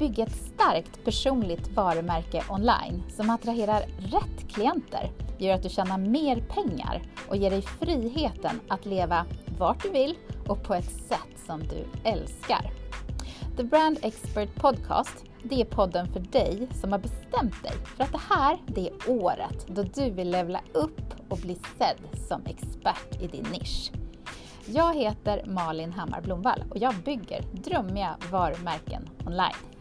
bygga ett starkt personligt varumärke online som attraherar rätt klienter, gör att du tjänar mer pengar och ger dig friheten att leva vart du vill och på ett sätt som du älskar. The Brand Expert Podcast, det är podden för dig som har bestämt dig för att det här, det är året då du vill levla upp och bli sedd som expert i din nisch. Jag heter Malin Hammar Blomvall och jag bygger drömmiga varumärken online.